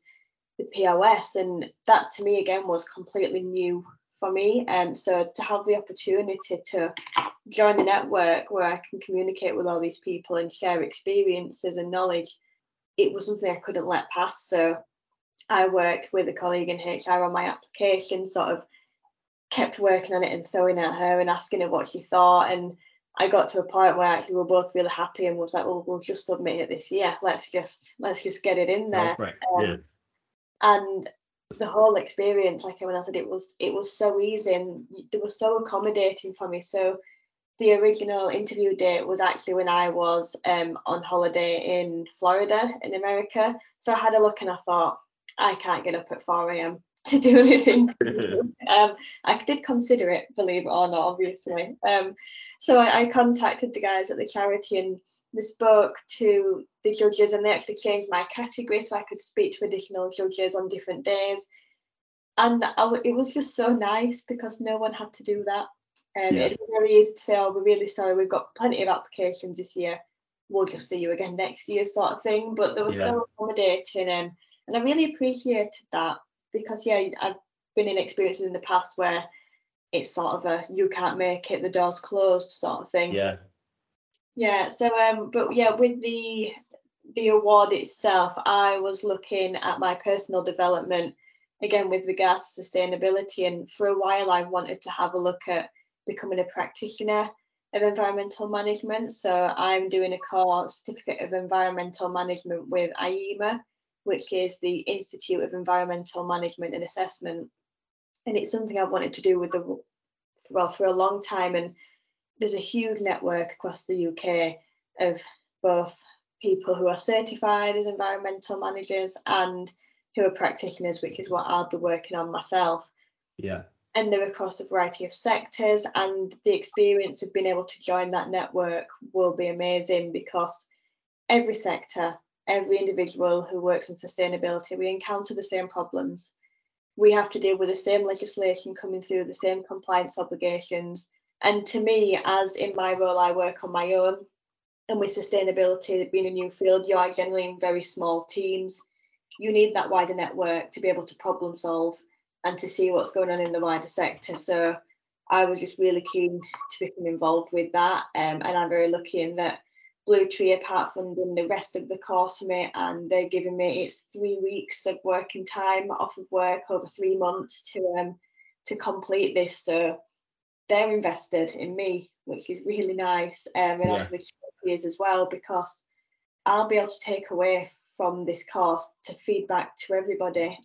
the POS, and that to me again was completely new for me. And um, so to have the opportunity to join the network where I can communicate with all these people and share experiences and knowledge, it was something I couldn't let pass. So I worked with a colleague in HR on my application, sort of kept working on it and throwing it at her and asking her what she thought. And I got to a point where actually we are both really happy and was like, well, we'll just submit it this year. Let's just let's just get it in there. It. Um, yeah. And the whole experience, like everyone else said, it was it was so easy and it was so accommodating for me. So the original interview date was actually when I was um, on holiday in Florida in America. So I had a look and I thought, I can't get up at 4 a.m. to do anything. um, I did consider it, believe it or not, obviously. Um, so I, I contacted the guys at the charity and they spoke to the judges and they actually changed my category so I could speak to additional judges on different days. And I, it was just so nice because no one had to do that. Um, yeah. It's very easy to say, oh, we're really sorry, we've got plenty of applications this year. We'll just see you again next year, sort of thing. But they were yeah. so accommodating. And, and I really appreciated that because, yeah, I've been in experiences in the past where it's sort of a you can't make it, the door's closed sort of thing. Yeah. Yeah. So, um, but yeah, with the the award itself, I was looking at my personal development again with regards to sustainability. And for a while, I wanted to have a look at becoming a practitioner of environmental management. So I'm doing a course certificate of environmental management with IEMA, which is the Institute of Environmental Management and Assessment. And it's something I've wanted to do with the well for a long time. And there's a huge network across the UK of both people who are certified as environmental managers and who are practitioners, which is what I'll be working on myself. Yeah. And they're across a variety of sectors, and the experience of being able to join that network will be amazing because every sector, every individual who works in sustainability, we encounter the same problems. We have to deal with the same legislation coming through, the same compliance obligations. And to me, as in my role, I work on my own, and with sustainability being a new field, you are generally in very small teams you need that wider network to be able to problem solve and to see what's going on in the wider sector. So I was just really keen to become involved with that. Um, and I'm very lucky in that Bluetree apart from the rest of the course for me and they're giving me it's three weeks of working time off of work over three months to um to complete this. So they're invested in me, which is really nice. Um, and yeah. also the charities as well because I'll be able to take away from this course to feedback to everybody.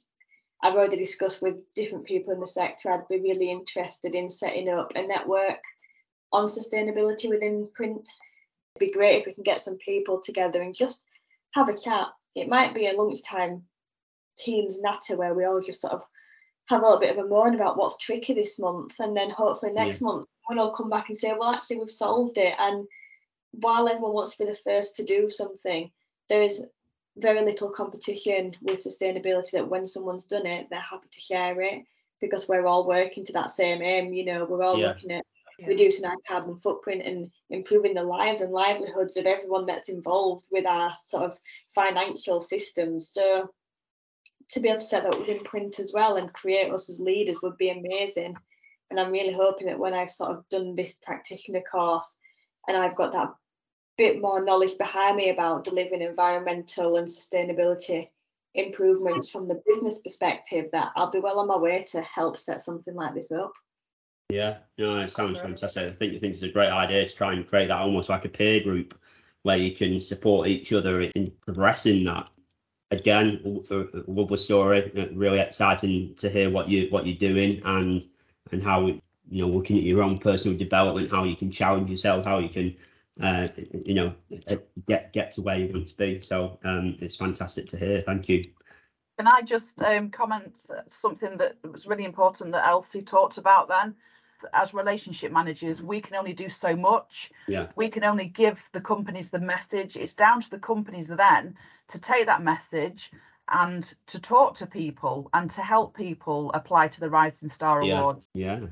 I've already discussed with different people in the sector. I'd be really interested in setting up a network on sustainability within print. It'd be great if we can get some people together and just have a chat. It might be a lunchtime teams natter where we all just sort of have a little bit of a moan about what's tricky this month, and then hopefully next yeah. month we'll come back and say, well, actually we've solved it. And while everyone wants to be the first to do something, there is very little competition with sustainability that when someone's done it, they're happy to share it because we're all working to that same aim. You know, we're all yeah. looking at yeah. reducing our carbon footprint and improving the lives and livelihoods of everyone that's involved with our sort of financial systems. So to be able to set that within print as well and create us as leaders would be amazing. And I'm really hoping that when I've sort of done this practitioner course and I've got that bit more knowledge behind me about delivering environmental and sustainability improvements from the business perspective that I'll be well on my way to help set something like this up. Yeah, no, it sounds fantastic. I think I think it's a great idea to try and create that almost like a peer group where you can support each other in progressing that. Again, love the story. Uh, really exciting to hear what you what you're doing and and how you know looking at your own personal development, how you can challenge yourself, how you can uh, you know, uh, get get to where you want to be. So um, it's fantastic to hear. Thank you. Can I just um, comment something that was really important that Elsie talked about then? As relationship managers, we can only do so much. Yeah. We can only give the companies the message. It's down to the companies then to take that message and to talk to people and to help people apply to the Rising Star Yeah. Awards. Yeah.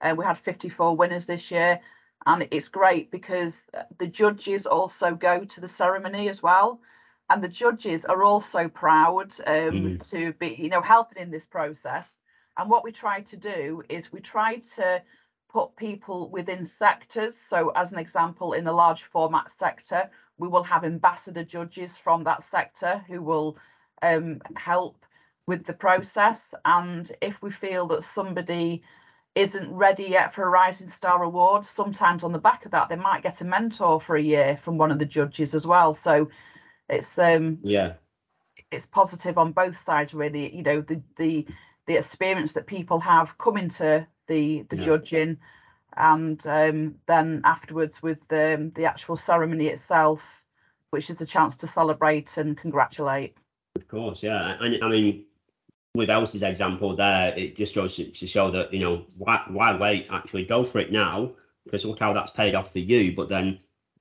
Uh, we had 54 winners this year, and it's great because uh, the judges also go to the ceremony as well. And the judges are also proud um, Mhm. to be, you know, helping in this process. And what we try to do is we try to put people within sectors. So, as an example, in the large format sector, we will have ambassador judges from that sector who will um, help with the process. And if we feel that somebody isn't ready yet for a Rising Star Award, sometimes on the back of that, they might get a mentor for a year from one of the judges as well. So it's um Yeah. it's positive on both sides really. You know, the the the experience that people have coming to the the Yeah. judging and um then afterwards with the the actual ceremony itself, which is a chance to celebrate and congratulate. Of course, yeah. And I mean, with Elsie's example there, it just goes to, to show that, you know, why why wait? Actually go for it now, because look how that's paid off for you. But then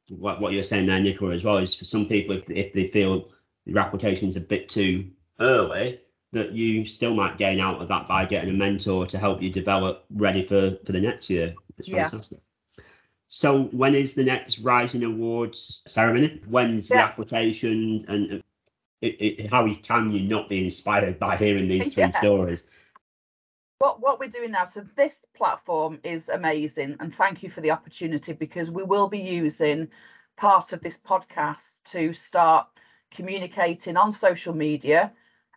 what, what you're saying there, Nicola, as well, is for some people, if, if they feel your application's a bit too early, that you still might gain out of that by getting a mentor to help you develop ready for, for the next year. It's Yeah. fantastic. So when is the next Rising Awards ceremony? When's the application and uh, it, it, how can you not be inspired by hearing these three Yeah. stories? what what we're doing now so this platform is amazing and thank you for the opportunity because we will be using part of this podcast to start communicating on social media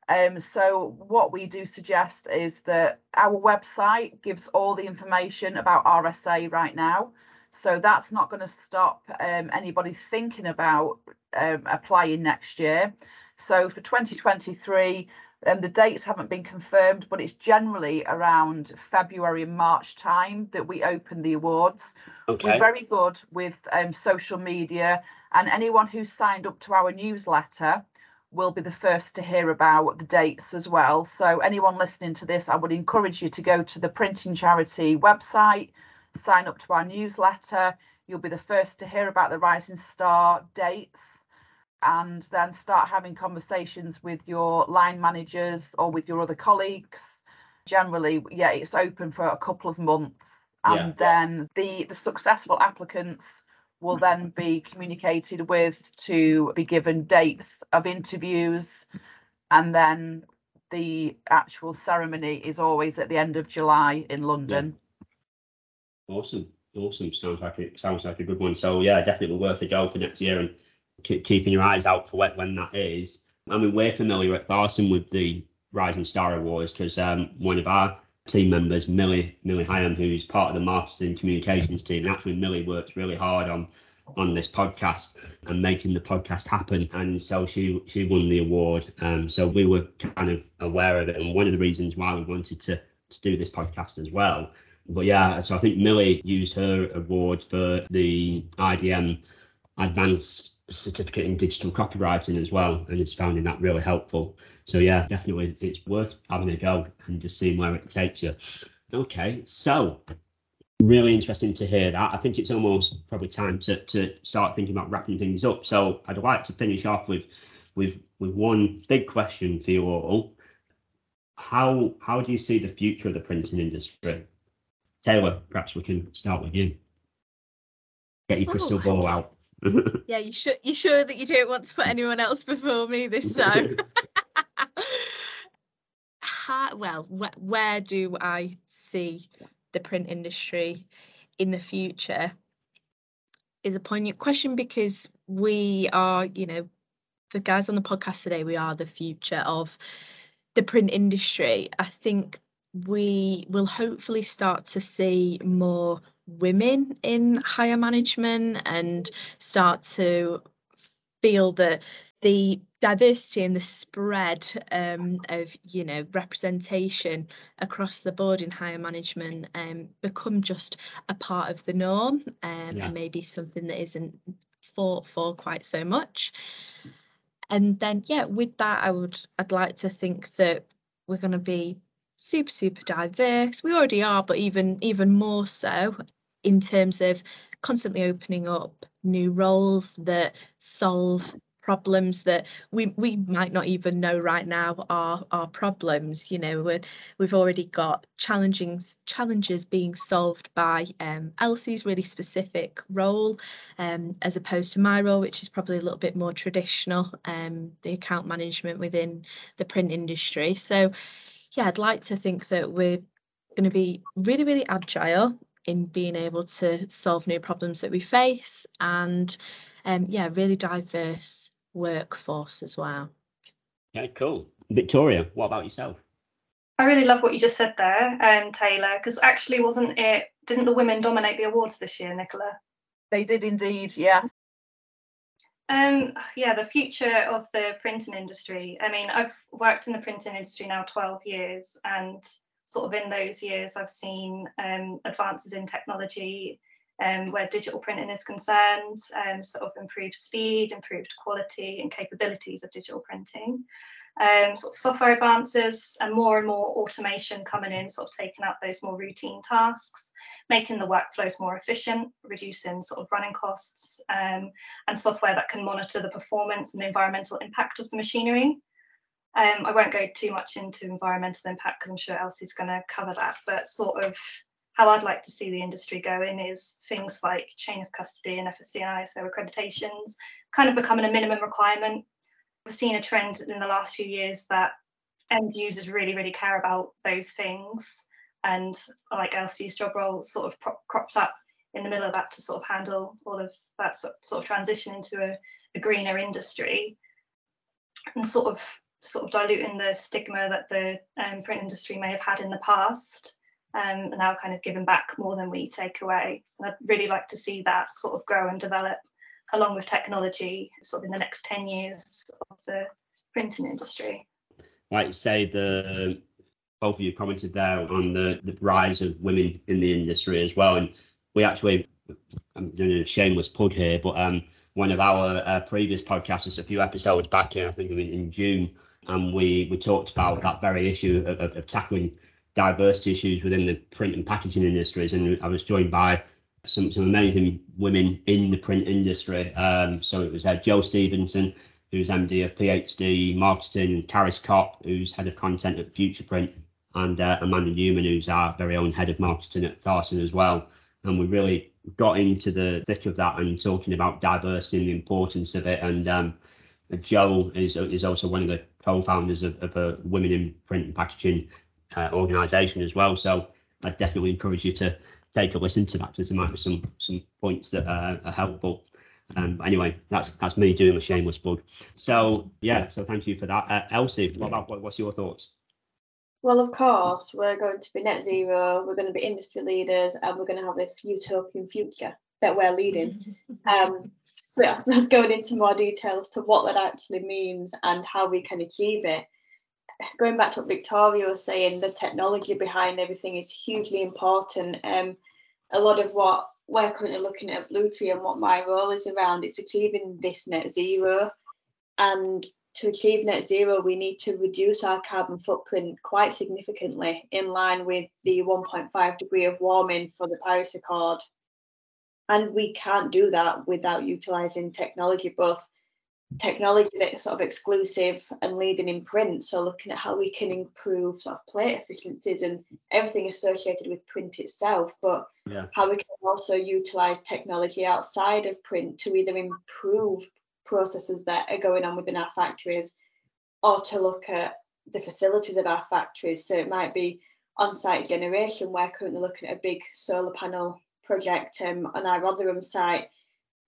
um so what we do suggest is that our website gives all the information about rsa right now. So that's not going to stop um, anybody thinking about um, applying next year. So for 2023 um, the dates haven't been confirmed, but it's generally around February and March time that we open the awards. We're very good with um, social media, and anyone who's signed up to our newsletter will be the first to hear about the dates as well. So, anyone listening to this, I would encourage you to go to the Printing Charity website, sign up to our newsletter. You'll be the first to hear about the Rising Star dates and then start having conversations with your line managers or with your other colleagues. Generally, yeah, it's open for a couple of months, and Yeah. then the the successful applicants will then be communicated with to be given dates of interviews, and then the actual ceremony is always at the end of July in London. Awesome. Awesome. Sounds like it sounds like a good one. So yeah, definitely worth a go for next year and keep keeping your eyes out for when, when that is. I mean, we're familiar at Tharstern with the Rising Star Awards because um, one of our team members, Millie Millie Hyam, who's part of the marketing communications team, and actually Millie works really hard on on this podcast and making the podcast happen. And so she she won the award. Um, so we were kind of aware of it, and one of the reasons why we wanted to to do this podcast as well. But yeah, so I think Millie used her award for the IDM Advanced Certificate in Digital Copywriting as well, and it's finding that really helpful. So yeah, definitely it's worth having a go and just seeing where it takes you. Okay, so really interesting to hear that. I think it's almost probably time to to start thinking about wrapping things up. So I'd like to finish off with with with one big question for you all. How how do you see the future of the printing industry? Tayler, perhaps we can start with you. Get your crystal Oh. ball out. Yeah, you sure you sure that you don't want to put anyone else before me this time? Ha, well, wh- where do I see the print industry in the future? Is a poignant question because we are, you know, the guys on the podcast today, we are the future of the print industry. I think we will hopefully start to see more women in higher management and start to feel that the diversity and the spread um, of you know representation across the board in higher management um, become just a part of the norm um, Yeah. and maybe something that isn't fought for quite so much. And then yeah with that i would i'd like to think that we're going to be super super diverse. We already are but even even more so in terms of constantly opening up new roles that solve problems that we we might not even know right now are are problems you know we we've already got challenging challenges being solved by um, Elsie's really specific role um, as opposed to my role which is probably a little bit more traditional um, the account management within the print industry. So yeah I'd like to think that we're going to be really really agile in being able to solve new problems that we face and um, yeah, really diverse workforce as well. Yeah, cool. Victoria, what about yourself? I really love what you just said there, um, Tayler, because actually wasn't it, didn't the women dominate the awards this year, Nicola? They did indeed, yeah. Um, yeah, the future of the printing industry. I mean, I've worked in the printing industry now 12 years, and sort of in those years, I've seen um, advances in technology um, where digital printing is concerned, um, sort of improved speed, improved quality and capabilities of digital printing. Um, sort of software advances and more and more automation coming in, sort of taking out those more routine tasks, making the workflows more efficient, reducing sort of running costs, um, and software that can monitor the performance and the environmental impact of the machinery. Um, I won't go too much into environmental impact because I'm sure Elsie's going to cover that, but sort of how I'd like to see the industry going is things like chain of custody and FSC and ISO accreditations kind of becoming a minimum requirement. We've seen a trend in the last few years that end users really, really care about those things. And like Elsie's job role sort of cropped up in the middle of that to sort of handle all of that sort, sort of transition into a, a greener industry and sort of sort of diluting the stigma that the um, print industry may have had in the past um, and now kind of giving back more than we take away. And I'd really like to see that sort of grow and develop along with technology sort of in the next 10 years of the printing industry. Like you say, the both of you commented there on the, the rise of women in the industry as well. And we actually, I'm doing a shameless plug here, but um, one of our uh, previous podcasts, a few episodes back, in, I think in June, and we we talked about that very issue of, of, of tackling diversity issues within the print and packaging industries. And I was joined by some, some amazing women in the print industry. Um, so it was uh, Joe Stevenson, who's MD of PhD Marketing, Caris Kopp, who's head of content at Future Print, and uh, Amanda Newman, who's our very own head of marketing at Tharstern as well. And we really got into the thick of that and talking about diversity and the importance of it. And um, Joe is is also one of the co-founders of, of a Women in Print and Packaging uh, organisation as well. So I definitely encourage you to take a listen to that because there might be some some points that uh, are helpful. Um, anyway, that's that's me doing a shameless plug. So yeah, so thank you for that, uh, Elsie. What about what, what's your thoughts? Well, of course, we're going to be net zero. We're going to be industry leaders, and we're going to have this utopian future that we're leading. um, but I suppose going into more detail as to what that actually means and how we can achieve it going back to what Victoria was saying, the technology behind everything is hugely important. Um, a lot of what we're currently looking at Bluetree and what my role is around, it's achieving this net zero. And to achieve net zero, we need to reduce our carbon footprint quite significantly in line with the 1.5 degree of warming for the Paris Accord. And we can't do that without utilising technology, both technology that's sort of exclusive and leading in print. So looking at how we can improve sort of plate efficiencies and everything associated with print itself, but yeah. how we can also utilize technology outside of print to either improve processes that are going on within our factories or to look at the facilities of our factories. So it might be on-site generation. We're currently looking at a big solar panel project um, on our Rotherham site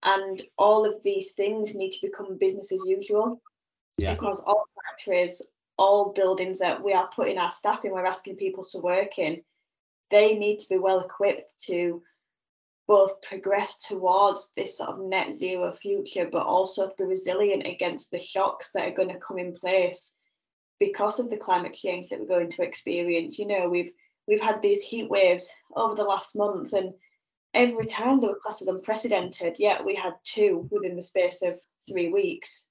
and all of these things need to become business as usual yeah. because all factories all buildings that we are putting our staff in we're asking people to work in they need to be well equipped to both progress towards this sort of net zero future but also be resilient against the shocks that are going to come in place because of the climate change that we're going to experience you know we've we've had these heat waves over the last month and every time they were classed as unprecedented, yet we had two within the space of three weeks.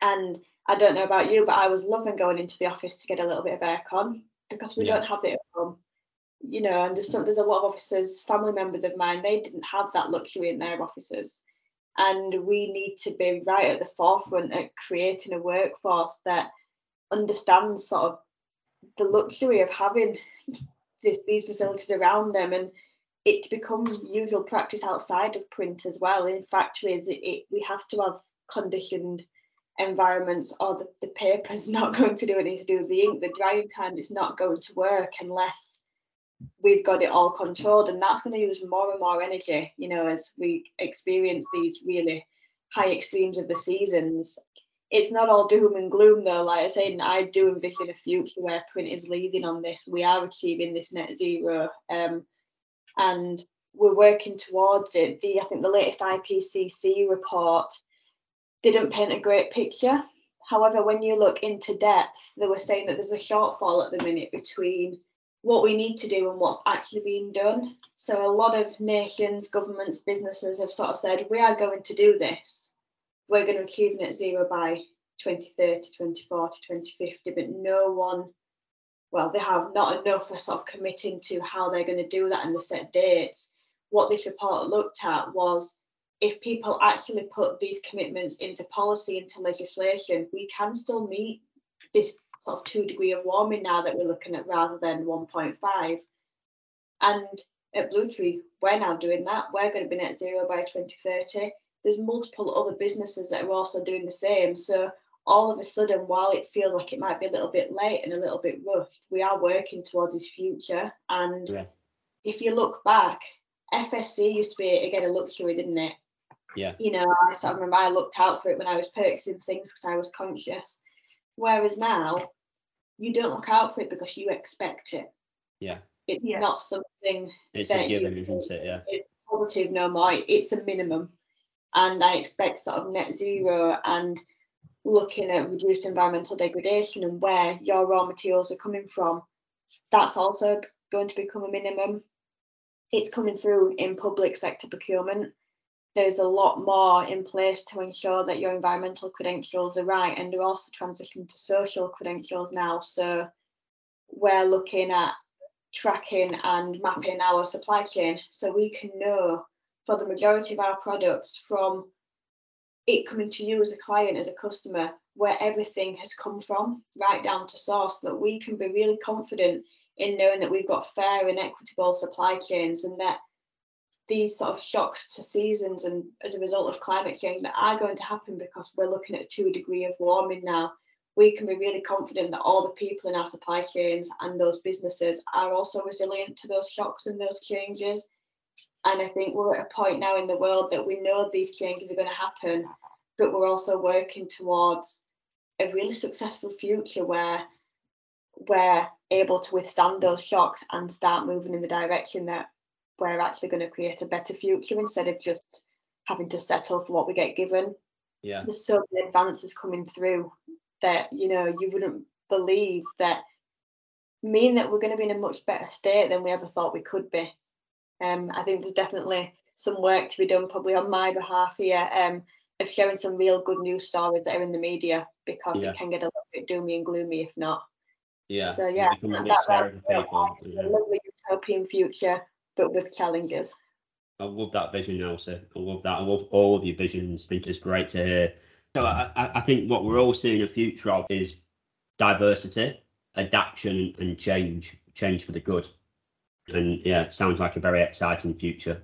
And I don't know about you, but I was loving going into the office to get a little bit of aircon because we yeah. don't have it at home. You know, and there's some, there's a lot of officers, family members of mine, they didn't have that luxury in their offices. And we need to be right at the forefront at creating a workforce that understands sort of the luxury of having this, these facilities around them and it to become usual practice outside of print as well. In factories, it, it, we have to have conditioned environments or the, the paper's not going to do anything to do with the ink. The drying time is not going to work unless we've got it all controlled. And that's going to use more and more energy, you know, as we experience these really high extremes of the seasons. It's not all doom and gloom though. Like I said, I do envision a future where print is leading on this. We are achieving this net zero. Um, and we're working towards it. The I think the latest IPCC report didn't paint a great picture. However, when you look into depth, they were saying that there's a shortfall at the minute between what we need to do and what's actually being done. So a lot of nations, governments, businesses have sort of said, we are going to do this. We're going to achieve net zero by 2030, 2040, 2050, but no one well, they have not enough for sort of committing to how they're going to do that and the set dates. What this report looked at was if people actually put these commitments into policy, into legislation, we can still meet this sort of two degree of warming now that we're looking at rather than 1.5. And at Bluetree, we're now doing that. We're going to be net zero by 2030. There's multiple other businesses that are also doing the same. So all of a sudden, while it feels like it might be a little bit late and a little bit rushed, we are working towards this future. And yeah. if you look back, FSC used to be again a luxury, didn't it? Yeah. You know, I sort of remember I looked out for it when I was purchasing things because I was conscious. Whereas now, you don't look out for it because you expect it. Yeah. It's yeah. not something. It's a given, isn't it? Yeah. It's positive no more. It's a minimum, and I expect sort of net zero and looking at reduced environmental degradation and where your raw materials are coming from, that's also going to become a minimum. It's coming through in public sector procurement. There's a lot more in place to ensure that your environmental credentials are right, and they're also transitioning to social credentials now. So we're looking at tracking and mapping our supply chain so we can know for the majority of our products from it coming to you as a client, as a customer, where everything has come from, right down to source, that we can be really confident in knowing that we've got fair and equitable supply chains and that these sort of shocks to seasons and as a result of climate change that are going to happen because we're looking at two degree of warming now. We can be really confident that all the people in our supply chains and those businesses are also resilient to those shocks and those changes and I think we're at a point now in the world that we know these changes are going to happen, but we're also working towards a really successful future where we're able to withstand those shocks and start moving in the direction that we're actually going to create a better future instead of just having to settle for what we get given. Yeah. There's so many advances coming through that, you know, you wouldn't believe that mean that we're going to be in a much better state than we ever thought we could be. Um, I think there's definitely some work to be done, probably on my behalf here, um, of sharing some real good news stories that are in the media because yeah. it can get a little bit doomy and gloomy if not. Yeah. So yeah, that, that, a lovely utopian future, but with challenges. I love that vision, Elsa. I love that. I love all of your visions. I think it's great to hear. So I, I think what we're all seeing a future of is diversity, adaptation, and change. Change for the good and yeah, sounds like a very exciting future.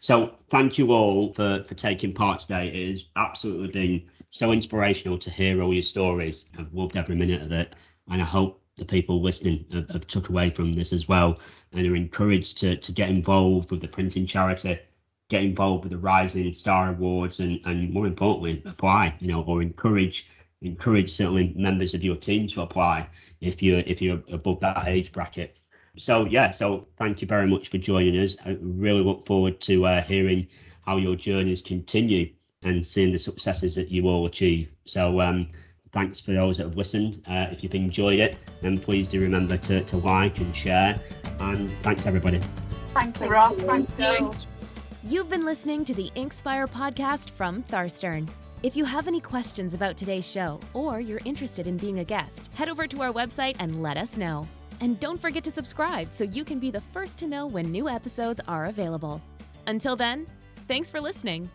So thank you all for for taking part today. It has absolutely been so inspirational to hear all your stories. I've loved every minute of it, and I hope the people listening have, have took away from this as well and are encouraged to to get involved with the printing charity, get involved with the Rising Star Awards, and and more importantly, apply. You know, or encourage encourage certainly members of your team to apply if you're if you're above that age bracket so yeah, so thank you very much for joining us. I really look forward to uh, hearing how your journeys continue and seeing the successes that you all achieve. So um, thanks for those that have listened. Uh, if you've enjoyed it, then please do remember to, to like and share. And thanks everybody. Thank you, Ross. Thank you. You've been listening to the Inkspire podcast from Tharstern. If you have any questions about today's show or you're interested in being a guest, head over to our website and let us know. And don't forget to subscribe so you can be the first to know when new episodes are available. Until then, thanks for listening.